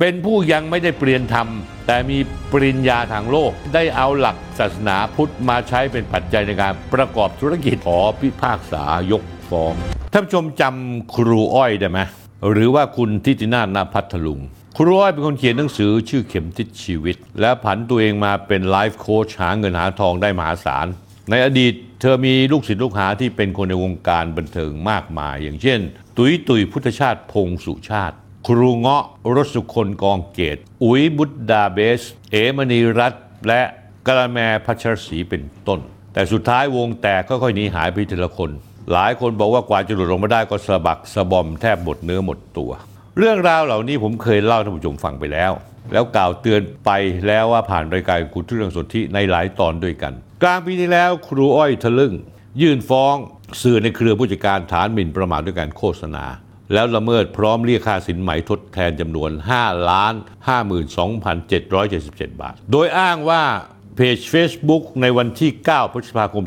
เป็นผู้ยังไม่ได้เปลี่ยนธรรม แต่มีปริญญาทางโลก ได้เอาหลักศาสนาพุทธมาใช้เป็นปัจจัยในการประกอบธุรกิจขอพิพากษายกฟ้องท่านผู้ชมจำครูอ้อยได้ไหมหรือว่าคุณทิตินาถนาพัทลุง ครูอ้อยเป็นคนเขียนหนังสือชื่อเข็มทิศชีวิต และผันตัวเองมาเป็นไลฟ์โค้ชหาเงินหาทองได้มหาศาล ในอดีตเธอมีลูกศิษย์ลูกหาที่เป็นคนในวงการบันเทิงมากมาย อย่างเช่น ตุยตุยพุทธชาติพงสุชาติ ครูเงาะรสสุคนกองเกต อุ๋ยบุตดาเบส เอมณีรัตนและกะละแมพัชรศรีเป็นต้น แต่สุดท้ายวงแตกค่อยๆหนีหายไปทีละคน หลายคนบอกว่ากว่าจะหลุดออกมาได้ก็สะบักสะบอมแทบหมดเนื้อหมดตัว เรื่องราวเหล่านี้ผมเคยเล่าให้ท่านผู้ชมฟังไปแล้ว แล้วกล่าวเตือนไปแล้วว่าผ่านรายการคุณทุเรื่องสนที่ในหลายตอนด้วยกัน กลางปีที่แล้วครูอ้อยทะลึ่ง ยื่นฟ้องสื่อในเครือผู้จัดการฐานหมิ่นประมาทด้วยการโฆษณา แล้วละเมิดพร้อมเรียกค่าสินไหมทดแทนจำนวน 5 ล้าน 52,777 บาท โดยอ้างว่าเพจ Facebook ในวันที่ 9 พฤษภาคม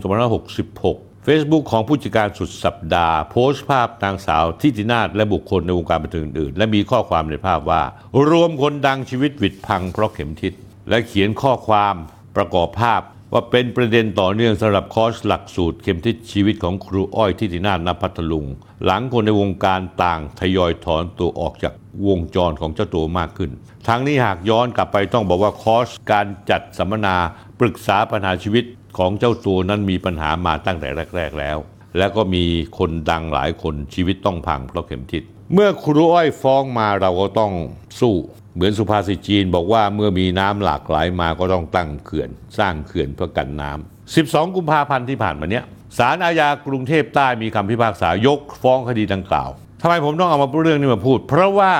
2566 Facebook ของผู้จัดการสุดสัปดาห์ โพสต์ภาพนางสาวทิตินาถและบุคคลในวงการบันเทิงอื่น และมีข้อความในภาพว่า รวมคนดังชีวิตวิดพังเพราะเข็มทิศและเขียนข้อความประกอบภาพ ว่าเป็นประเด็นต่อเนื่องสำหรับคอร์สหลักสูตรเข็มทิศชีวิตของครูอ้อยทิตินาถนพัทลุง หลังคนในวงการต่างทยอยถอนตัวออกจากวงจรของเจ้าตัวมากขึ้น ทั้งนี้หากย้อนกลับไปต้องบอกว่าคอร์สการจัดสัมมนาปรึกษาปัญหาชีวิตของเจ้าตัวนั้นมีปัญหามาตั้งแต่แรก ๆ แล้ว และก็มีคนดังหลายคนชีวิตต้องพังเพราะเข็มทิศเมื่อครูอ้อยฟ้องมาเราก็ต้องสู้ เหมือนสุภาษิตจีนบอกว่าเมื่อมีน้ำหลากหลายมาก็ต้องตั้งเขื่อน สร้างเขื่อนเพื่อกันน้ำ 12 กุมภาพันธ์ที่ผ่านมาเนี้ยศาลอาญากรุงเทพใต้มีคำพิพากษายกฟ้องคดีดังกล่าวทำไมผมต้องเอามาเรื่องนี้มาพูด เพราะว่า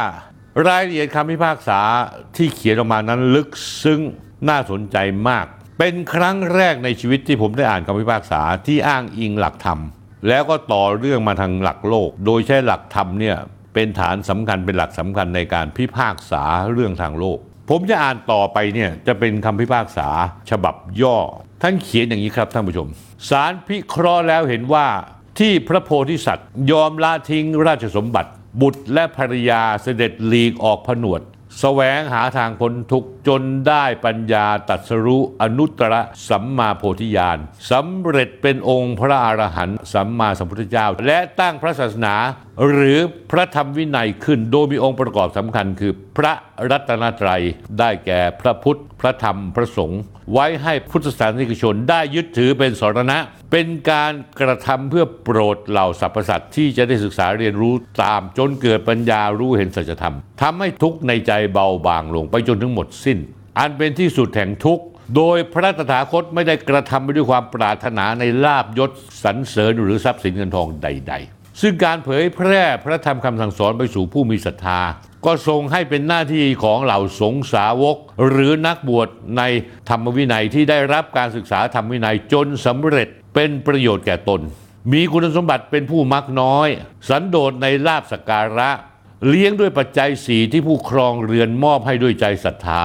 รายละเอียดคำพิพากษาที่เขียนออกมานั้นลึกซึ้งน่าสนใจมาก เป็นครั้งแรกในชีวิตที่ผมได้อ่านคำพิพากษาที่อ้างอิงหลักธรรม แล้วก็ต่อเรื่องมาทางหลักโลก โดยใช้หลักธรรมเนี่ย เป็นฐานสำคัญเป็นหลักสำคัญในการพิพากษาเรื่องทางโลก ผมจะอ่านต่อไปเนี่ยจะเป็นคำพิพากษาฉบับย่อ ท่านเขียนอย่างนี้ครับท่านผู้ชมสารพิเคราะห์แล้วเห็นว่าที่พระโพธิสัตว์ยอมละทิ้งราชสมบัติ บุตรและภรรยาเสด็จหลีกออกผนวดแสวงหาทางพ้นทุกข์ จนได้ปัญญาตรัสรู้อนุตตรสัมมาโพธิญาณสำเร็จเป็นองค์พระอรหันต์สัมมาสัมพุทธเจ้า และตั้งพระศาสนา หรือพระธรรมวินัยขึ้น โดยมีองค์ประกอบสำคัญคือพระรัตนตรัย ได้แก่พระพุทธ พระธรรมพระสงฆ์ไว้ให้พุทธศาสนิกชนได้ยึดถือเป็นสรณะ เป็นการกระทำเพื่อโปรดเหล่าสรรพสัตว์ที่จะได้ศึกษาเรียนรู้ตามจนเกิดปัญญารู้เห็นสัจธรรมทำให้ทุกข์ในใจเบาบางลงไปจนถึงหมดสิ้น อันเป็นที่สุดแห่งทุกข์ โดยพระตถาคตไม่ได้กระทำไปด้วยความปรารถนาในลาบยศสรรเสริญหรือทรัพย์สินเงินทองใด ๆ ซึ่งการเผยแพร่พระธรรมคำสั่งสอนไปสู่ผู้มีศรัทธา ก็ทรงให้เป็นหน้าที่ของเหล่าสงสาวก หรือนักบวชในธรรมวินัยที่ได้รับการศึกษาธรรมวินัยจนสำเร็จเป็นประโยชน์แก่ตน มีคุณสมบัติเป็นผู้มักน้อย สันโดษในลาบสกการะ เลี้ยงด้วยปัจจัยสีที่ผู้ครองเรือนมอบให้ด้วยใจศรัทธา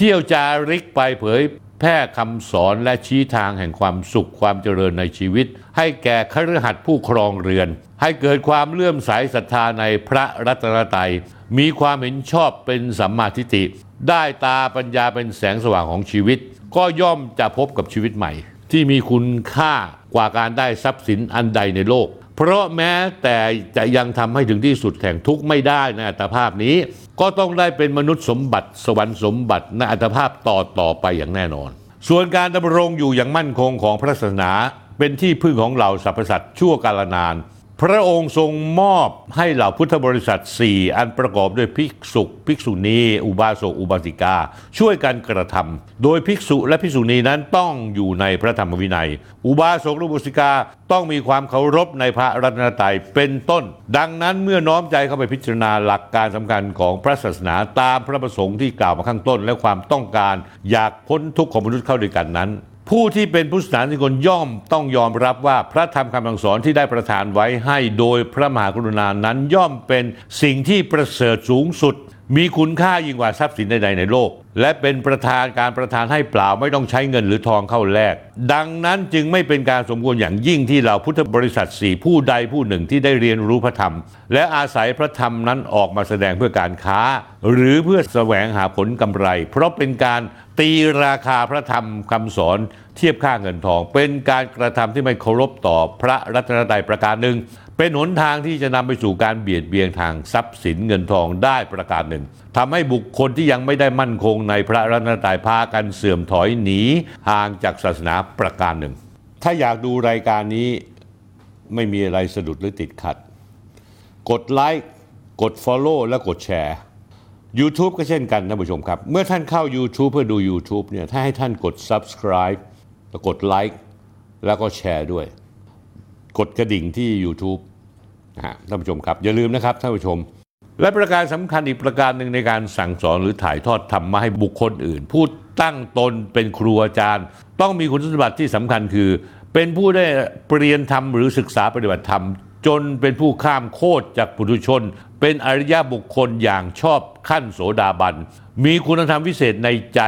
เที่ยวจาริกไปเผยแพร่คำสอนและชี้ทางแห่งความสุขความเจริญในชีวิต ให้แก่คฤหัสถ์ผู้ครองเรือน ให้เกิดความเลื่อมใสศรัทธาในพระรัตนตรัย มีความเห็นชอบเป็นสัมมาทิฏฐิได้ตาปัญญาเป็นแสงสว่างของชีวิต ก็ย่อมจะพบกับชีวิตใหม่ ที่มีคุณค่ากว่าการได้ทรัพย์สินอันใดในโลก เพราะแม้แต่จะยังทำให้ถึงที่สุดแห่งทุกข์ไม่ได้ในอัตภาพนี้ ก็ต้องได้เป็นมนุษย์สมบัติ สวรรค์สมบัติในอัตภาพต่อต่อไปอย่างแน่นอน ส่วนการดำรงอยู่อย่างมั่นคงของพระศาสนา เป็นที่พึ่งของเหล่าสรรพสัตว์ชั่วกาลนาน พระองค์ทรงมอบให้เหล่าพุทธบริษัท 4 อันประกอบด้วยภิกษุภิกษุณีอุบาสกอุบาสิกา ช่วยกันกระทำโดยภิกษุและภิกษุณีนั้นต้องอยู่ในพระธรรมวินัย อุบาสกและอุบาสิกาต้องมีความเคารพในพระรัตนตรัยเป็นต้น ดังนั้นเมื่อน้อมใจเข้าไปพิจารณาหลักการสำคัญของพระศาสนาตามพระประสงค์ที่กล่าวมาข้างต้น และความต้องการอยากพ้นทุกข์ของมนุษย์เข้าด้วยกันนั้น ผู้ที่เป็นผู้สนานิกลย่อมต้องยอมรับว่าพระธรรมคำสั่งสอนที่ได้ประทานไว้ให้โดยพระมหากรุณานั้นย่อมเป็นสิ่งที่ประเสริฐสูงสุด มีคุณค่ายิ่งกว่าทรัพย์สินใดๆในโลก และเป็นประธานการประธานให้เปล่าไม่ต้องใช้เงินหรือทองเข้าแลกดังนั้นจึงไม่เป็นการสมควรอย่างยิ่งที่เราพุทธบริษัทสี่ผู้ใดผู้หนึ่งที่ได้เรียนรู้พระธรรม และอาศัยพระธรรมนั้นออกมาแสดงเพื่อการค้า หรือเพื่อแสวงหาผลกำไร เพราะเป็นการตีราคาพระธรรมคำสอนเทียบค่าเงินทอง เป็นการกระทำที่ไม่เคารพต่อพระรัตนตรัยประการหนึ่ง เป็นหนทางที่จะนำไปสู่การเบียดเบียนทางทรัพย์สินเงินทองได้ประการหนึ่งทำให้บุคคลที่ยังไม่ได้มั่นคงในพระรัตนตรัยพากันเสื่อมถอยหนีห่างจากศาสนาประการหนึ่ง ถ้าอยากดูรายการนี้ไม่มีอะไรสะดุดหรือติดขัด กดไลค์กด Follow และกดแชร์ YouTube ก็เช่นกันท่านผู้ชมครับ เมื่อท่านเข้า YouTube เพื่อดู YouTube เนี่ยถ้าให้ท่านกด Subscribe แล้วกดไลค์แล้วก็แชร์ด้วย กดกระดิ่งที่ YouTube นะฮะท่านผู้ชมครับ อย่าลืมนะครับท่านผู้ชม และประการสำคัญอีกประการหนึ่งในการสั่งสอนหรือถ่ายทอดธรรมมาให้บุคคลอื่น ผู้ตั้งตนเป็นครูอาจารย์ ต้องมีคุณสมบัติที่สำคัญคือ เป็นผู้ได้เรียนธรรมหรือศึกษาปฏิบัติธรรม จนเป็นผู้ข้ามโคตรจากปุถุชน เป็นอริยบุคคลอย่างชอบขั้นโสดาบัน มีคุณธรรมวิเศษในใจ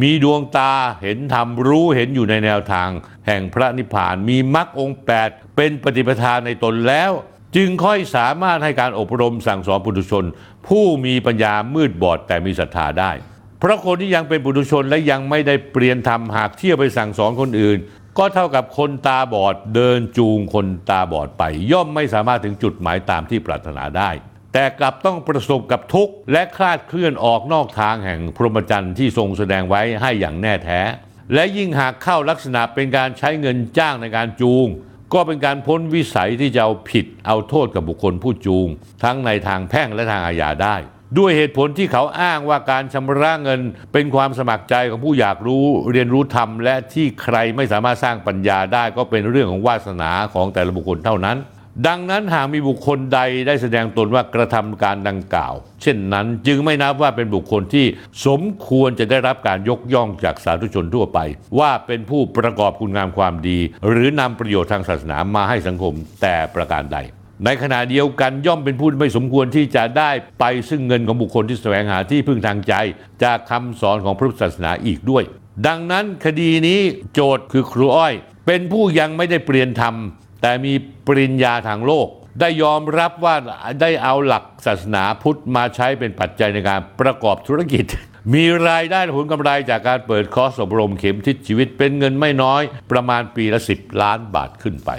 มีดวงตาเห็นธรรมรู้เห็นอยู่ในแนวทาง แห่งพระนิพพาน มีมรรคองค์แปดเป็นปฏิปทาในตนแล้ว จึงค่อยสามารถให้การอบรมสั่งสอนปุถุชน ผู้มีปัญญามืดบอดแต่มีศรัทธาได้ เพราะคนที่ยังเป็นปุถุชนและยังไม่ได้เปลี่ยนธรรมหากเที่ยวไปสั่งสอนคนอื่น ก็เท่ากับคนตาบอดเดินจูงคนตาบอดไป ย่อมไม่สามารถถึงจุดหมายตามที่ปรารถนาได้ แต่กลับต้องประสบกับทุกข์และคลาดเคลื่อนออกนอกทางแห่งพรหมจรรย์ที่ทรงแสดงไว้ให้อย่างแน่แท้ และยิ่งหากเข้าลักษณะเป็นการใช้เงินจ้างในการจูง ก็เป็นการพ้นวิสัยที่จะเอาผิดเอาโทษกับบุคคลผู้จูง ทั้งในทางแพ่งและทางอาญาได้ ด้วยเหตุผลที่เขาอ้างว่าการชำระเงิน เป็นความสมัครใจของผู้อยากรู้เรียนรู้ธรรม และที่ใครไม่สามารถสร้างปัญญาได้ก็เป็นเรื่องของวาสนาของแต่ละบุคคลเท่านั้น ดังนั้นหากมีบุคคลใดได้แสดงตนว่ากระทำการดังกล่าว เช่นนั้นจึงไม่นับว่าเป็นบุคคลที่สมควรจะได้รับการยกย่องจากสาธุชนทั่วไป ว่าเป็นผู้ประกอบคุณงามความดี หรือนำประโยชน์ทางศาสนามาให้สังคมแต่ประการใด ในขณะเดียวกันย่อมเป็นผู้ไม่สมควรที่จะได้ไปซึ่งเงินของบุคคลที่แสวงหาที่พึ่งทางใจ จากคำสอนของพระพุทธศาสนาอีกด้วย ดังนั้นคดีนี้โจทย์คือครูอ้อย เป็นผู้ยังไม่ได้เปลี่ยนธรรม แต่มีปริญญาทางโลก ได้ยอมรับว่าได้เอาหลักศาสนาพุทธมาใช้เป็นปัจจัยในการประกอบธุรกิจ มีรายได้ผลกำไรจากการเปิดคอร์สอบรมเข็มทิศชีวิตเป็นเงินไม่น้อย ประมาณปีละ 10 ล้านบาทขึ้นไป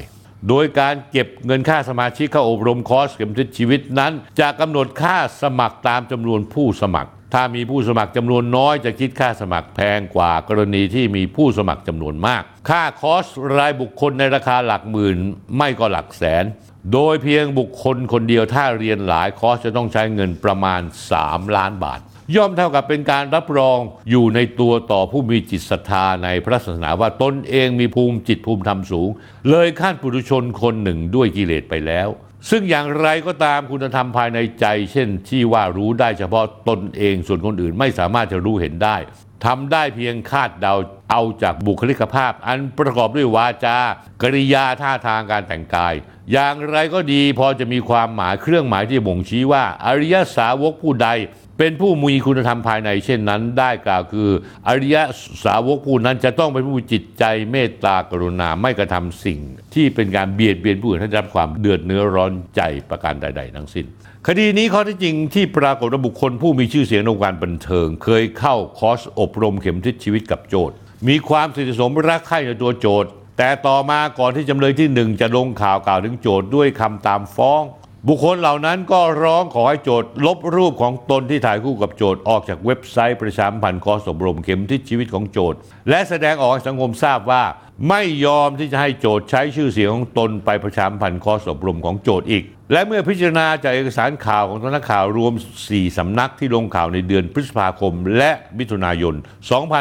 โดยการเก็บเงินค่าสมาชิกเข้าอบรมคอร์สเข็มทิศชีวิตนั้น จะกำหนดค่าสมัครตามจำนวนผู้สมัคร ถ้ามีผู้สมัครจำนวนน้อยจะคิดค่าสมัครแพงกว่ากรณีที่มีผู้สมัครจำนวนมาก ค่าคอร์สรายบุคคลในราคาหลักหมื่นไม่ก็หลักแสน โดยเพียงบุคคลคนเดียวถ้าเรียนหลายคอร์สจะต้องใช้เงินประมาณ 3 ล้านบาท ย่อมเท่ากับเป็นการรับรองอยู่ในตัวต่อผู้มีจิตศรัทธาในพระศาสนาว่าตนเองมีภูมิจิตภูมิธรรมสูง เลยขั้นปุถุชนคนหนึ่งด้วยกิเลสไปแล้ว ซึ่งอย่างไรก็ตามคุณธรรมภายในใจ เช่นที่ว่ารู้ได้เฉพาะตนเองส่วนคนอื่นไม่สามารถจะรู้เห็นได้ทำได้เพียงคาดเดาเอาจากบุคลิกภาพ อันประกอบด้วยวาจากริยาท่าทางการแต่งกาย อย่างไรก็ดีพอจะมีความหมายเครื่องหมายที่บ่งชี้ว่า อริยสาวกผู้ใด เป็นผู้มีคุณธรรมภายในเช่นนั้นได้กล่าวคือ อริยสาวกผู้นั้นจะต้องเป็นผู้จิตใจเมตตากรุณาไม่กระทำสิ่ง ที่เป็นการเบียดเบียนผู้อื่นให้ได้รับความเดือดเนื้อร้อนใจประการใด ๆ ทั้งสิ้น คดีนี้ข้อที่จริงที่ปรากฏว่าบุคคลผู้มีชื่อเสียงในวงการบันเทิง เคยเข้าคอร์สอบรมเข็มทิศชีวิตกับโจทย์มีความสนิทสมรักใคร่ในตัวโจทย์แต่ต่อมาก่อนที่จำเลยที่หนึ่งจะลงข่าวกล่าวถึงโจทย์ด้วยคำตามฟ้อง บุคคลเหล่านั้นก็ร้องขอให้โจทย์ลบรูปของตนที่ถ่ายคู่กับโจทย์ออกจากเว็บไซต์ประชาสัมพันธ์คอสอบรมเข็มทิศชีวิตของโจทย์ และแสดงออกให้สังคมทราบว่า ไม่ยอมที่จะให้โจทย์ใช้ชื่อเสียงของตนไปประชาสัมพันธ์คอสอบรมของโจทย์อีก และเมื่อพิจารณาจากเอกสารข่าวของสำนักข่าวรวม 4 สำนักที่ลงข่าวในเดือนพฤษภาคม และมิถุนายน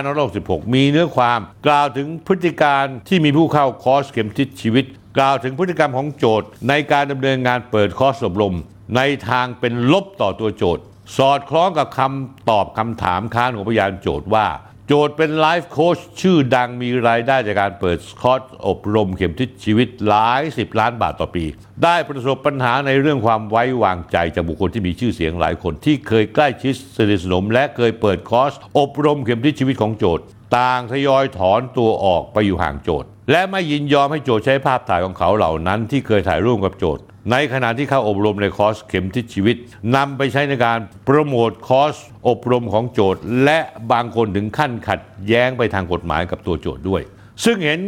2566 มีเนื้อความกล่าวถึงพฤติการที่มีผู้เข้าคอสเข็มทิศชีวิต กล่าวถึงพฤติกรรมของโจทก์ ในการดำเนินงานเปิดคอร์สอบรม ในทางเป็นลบต่อตัวโจทก์ สอดคล้องกับคำตอบคำถามค้านของพยานโจทก์ว่า โจทก์เป็นไลฟ์โค้ชชื่อดังมีรายได้จากการเปิดคอร์สอบรมเข็มทิศชีวิตหลายสิบล้านบาทต่อปี ได้ประสบปัญหาในเรื่องความไว้วางใจจากบุคคลที่มีชื่อเสียงหลายคนที่เคยใกล้ชิดสนิทสนม และเคยเปิดคอร์สอบรมเข็มทิศชีวิตของโจทก์ ต่างทยอยถอนตัวออกไปอยู่ห่างโจทย์ และไม่ยินยอมให้โจทย์ใช้ภาพถ่ายของเขาเหล่านั้นที่เคยถ่ายร่วมกับโจทย์ ในขณะที่เข้าอบรมในคอร์สเข็มทิศชีวิตนำไปใช้ในการโปรโมทคอร์สอบรมของโจทย์ และบางคนถึงขั้นขัดแย้งไปทางกฎหมายกับตัวโจทย์ด้วยซึ่งเห็น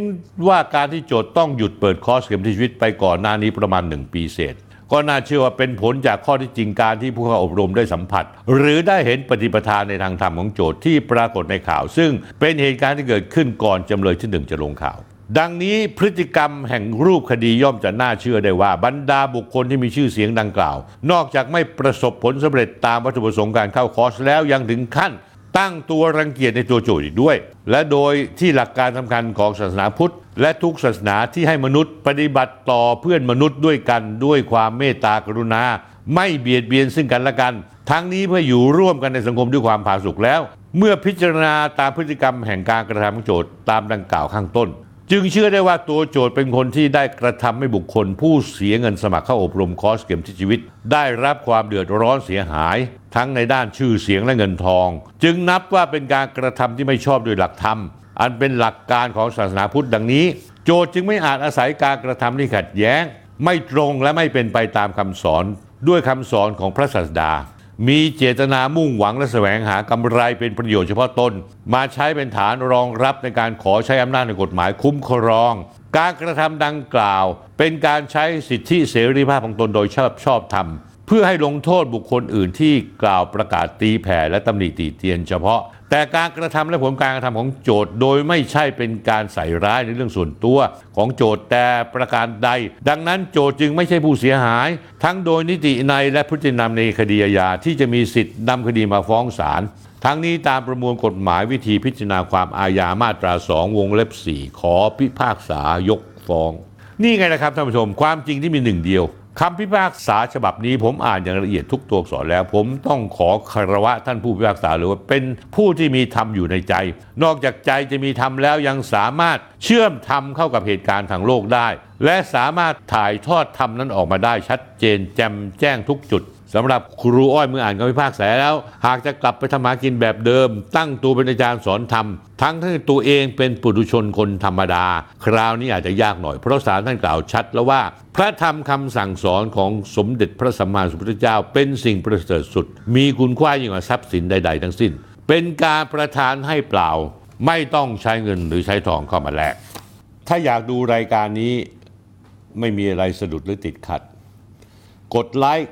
ว่าการที่โจทย์ต้องหยุดเปิดคอร์สเข็มทิศชีวิตไปก่อนหน้านี้ประมาณ 1 ปีเศษ ก็น่าเชื่อว่าเป็นผลจากข้อที่จริงการที่ผู้เข้าอบรมได้สัมผัส หรือได้เห็นปฏิปทาในทางธรรมของโจทย์ที่ปรากฏในข่าว ซึ่งเป็นเหตุการณ์ที่เกิดขึ้นก่อนจำเลยที่หนึ่งจะลงข่าว ดังนี้พฤติกรรมแห่งรูปคดีย่อมจะน่าเชื่อได้ว่าบรรดาบุคคลที่มีชื่อเสียงดังกล่าว นอกจากไม่ประสบผลสำเร็จตามวัตถุประสงค์การเข้าคอร์สแล้วยังถึงขั้น ตั้งตัวรังเกียจในตัวโจทย์อีกด้วย และโดยที่หลักการสำคัญของศาสนาพุทธ และทุกศาสนาที่ให้มนุษย์ปฏิบัติต่อเพื่อนมนุษย์ด้วยกันด้วยความเมตตากรุณา ไม่เบียดเบียนซึ่งกันและกัน ทั้งนี้เพื่ออยู่ร่วมกันในสังคมด้วยความผาสุกแล้ว เมื่อพิจารณาตามพฤติกรรมแห่งการกระทำของโจทย์ตามดังกล่าวข้างต้น จึงเชื่อได้ว่าตัวโจทย์เป็นคนที่ได้กระทำให้บุคคล ผู้เสียเงินสมัครเข้าอบรมคอร์สเข็มทิศชีวิต ได้รับความเดือดร้อนเสียหาย ทั้งในด้านชื่อเสียงและเงินทอง จึงนับว่าเป็นการกระทำที่ไม่ชอบโดยหลักธรรม อันเป็นหลักการของศาสนาพุทธดังนี้ โจทย์จึงไม่อาจอาศัยการกระทำที่ขัดแย้ง ไม่ตรงและไม่เป็นไปตามคำสอนด้วยคำสอนของพระศาสดา มีเจตนามุ่งหวังและแสวงหากำไรเป็นประโยชน์เฉพาะตน มาใช้เป็นฐานรองรับในการขอใช้อำนาจในกฎหมายคุ้มครอง การกระทำดังกล่าว เป็นการใช้สิทธิเสรีภาพของตนโดยชอบชอบธรรม เพื่อให้ลงโทษบุคคลอื่นที่กล่าวประกาศตีแผ่และตำหนิตีเตียนเฉพาะ แต่การกระทำและผลการกระทำของโจทย์ โดยไม่ใช่เป็นการใส่ร้ายในเรื่องส่วนตัวของโจทย์แต่ประการใด ดังนั้นโจทย์จึงไม่ใช่ผู้เสียหาย ทั้งโดยนิติในและพฤตินำในคดีอาญาที่จะมีสิทธิ์นำคดีมาฟ้องศาลทั้งนี้ตามประมวลกฎหมายวิธีพิจารณาความอาญามาตรา 2 วงเล็บ 4 ขอพิพากษายกฟ้อง นี่ไงนะครับท่านผู้ชมความจริงที่มีหนึ่งเดียว คำพิพากษาฉบับนี้ผมอ่านอย่างละเอียดทุกตัวอักษรแล้ว ผมต้องขอคารวะท่านผู้พิพากษาหรือว่าเป็นผู้ที่มีธรรมอยู่ในใจ นอกจากใจจะมีธรรมแล้วยังสามารถเชื่อมธรรมเข้ากับเหตุการณ์ทางโลกได้ และสามารถถ่ายทอดธรรมนั้นออกมาได้ชัดเจนแจ่มแจ้งทุกจุด สำหรับครูอ้อยเมื่ออ่านคำพิพากษาแล้ว หากจะกลับไปทำหากินแบบเดิม ตั้งตัวเป็นอาจารย์สอนธรรม ทั้งที่ตัวเองเป็นปุถุชนคนธรรมดา คราวนี้อาจจะยากหน่อยเพราะศาลท่านกล่าวชัดแล้วว่า พระธรรมคำสั่งสอนของสมเด็จพระสัมมาสัมพุทธเจ้า เป็นสิ่งประเสริฐสุด มีคุณค่ายิ่งกว่าทรัพย์สินใด ๆ ทั้งสิ้น เป็นการประทานให้เปล่า ไม่ต้องใช้เงินหรือใช้ทองเข้ามาแลกถ้าอยากดูรายการนี้ไม่มีอะไรสะดุดหรือติดขัด กดไลค์